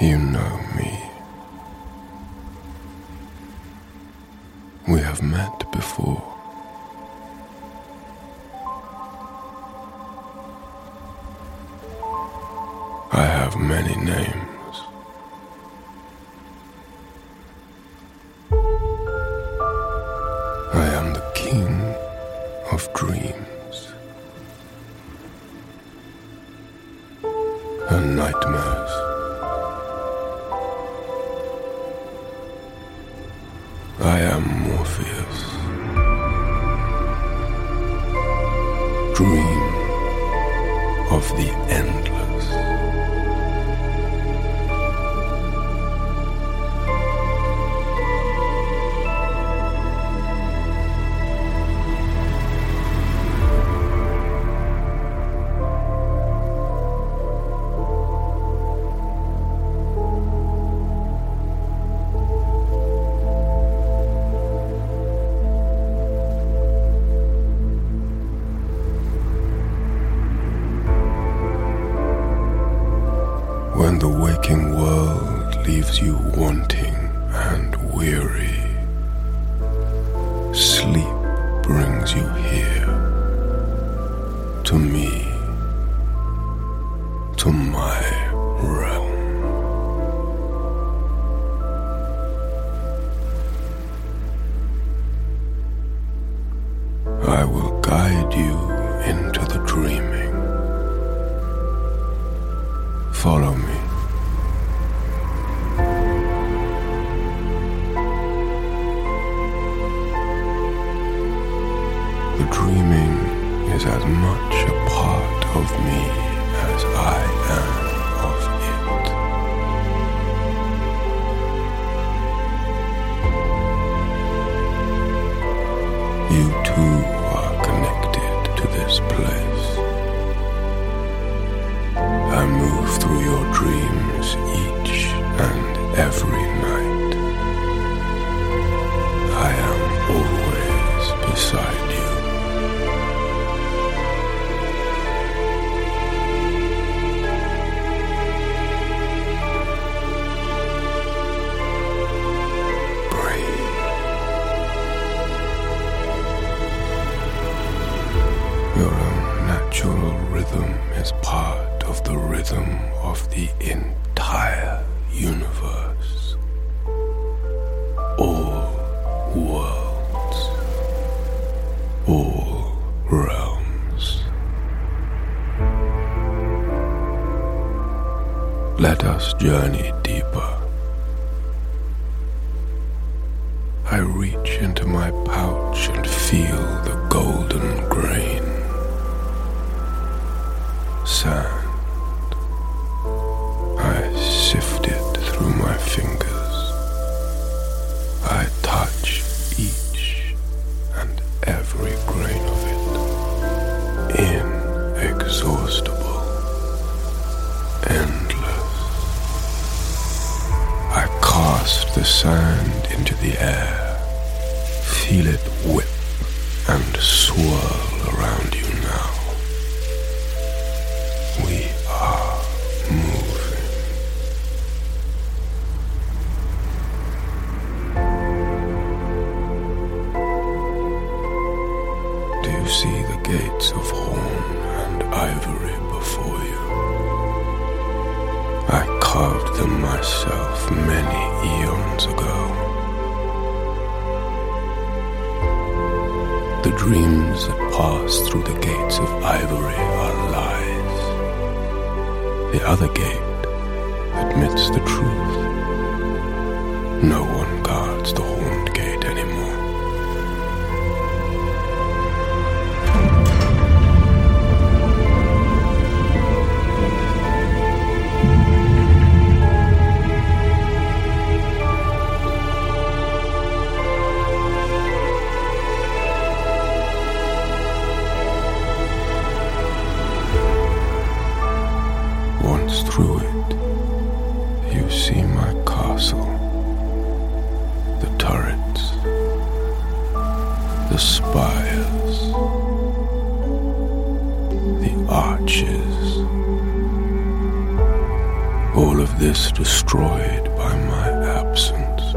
You know me. We have met before. I have many names. I am the king of dreams and nightmares. I am Morpheus. Dream of the endless. When the waking world leaves you wanting and weary, sleep brings you here to me, to my realm. I will guide you into the dreaming. Follow me. The dreaming is as much a part of me as I beside you. Breathe. Your own natural rhythm is part of the rhythm of the entire Let us journey deeper. I reach into my pouch and feel the golden the sand into the air. Feel it whip and swirl around you now. We are moving. Do you see the gates of horn and ivory before you? I carved them myself many eons ago. The dreams that pass through the gates of ivory are lies. The other gate admits the truth. No one guards the horned castle, the turrets, the spires, the arches. All of this destroyed by my absence.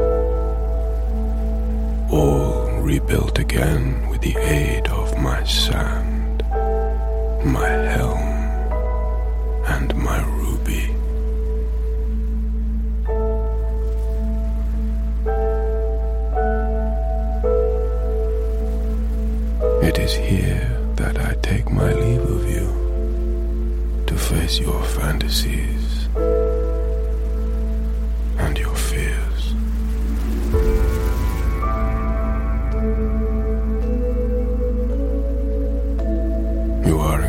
All rebuilt again with the aid of my sand, my helm, your fantasies and your fears. You are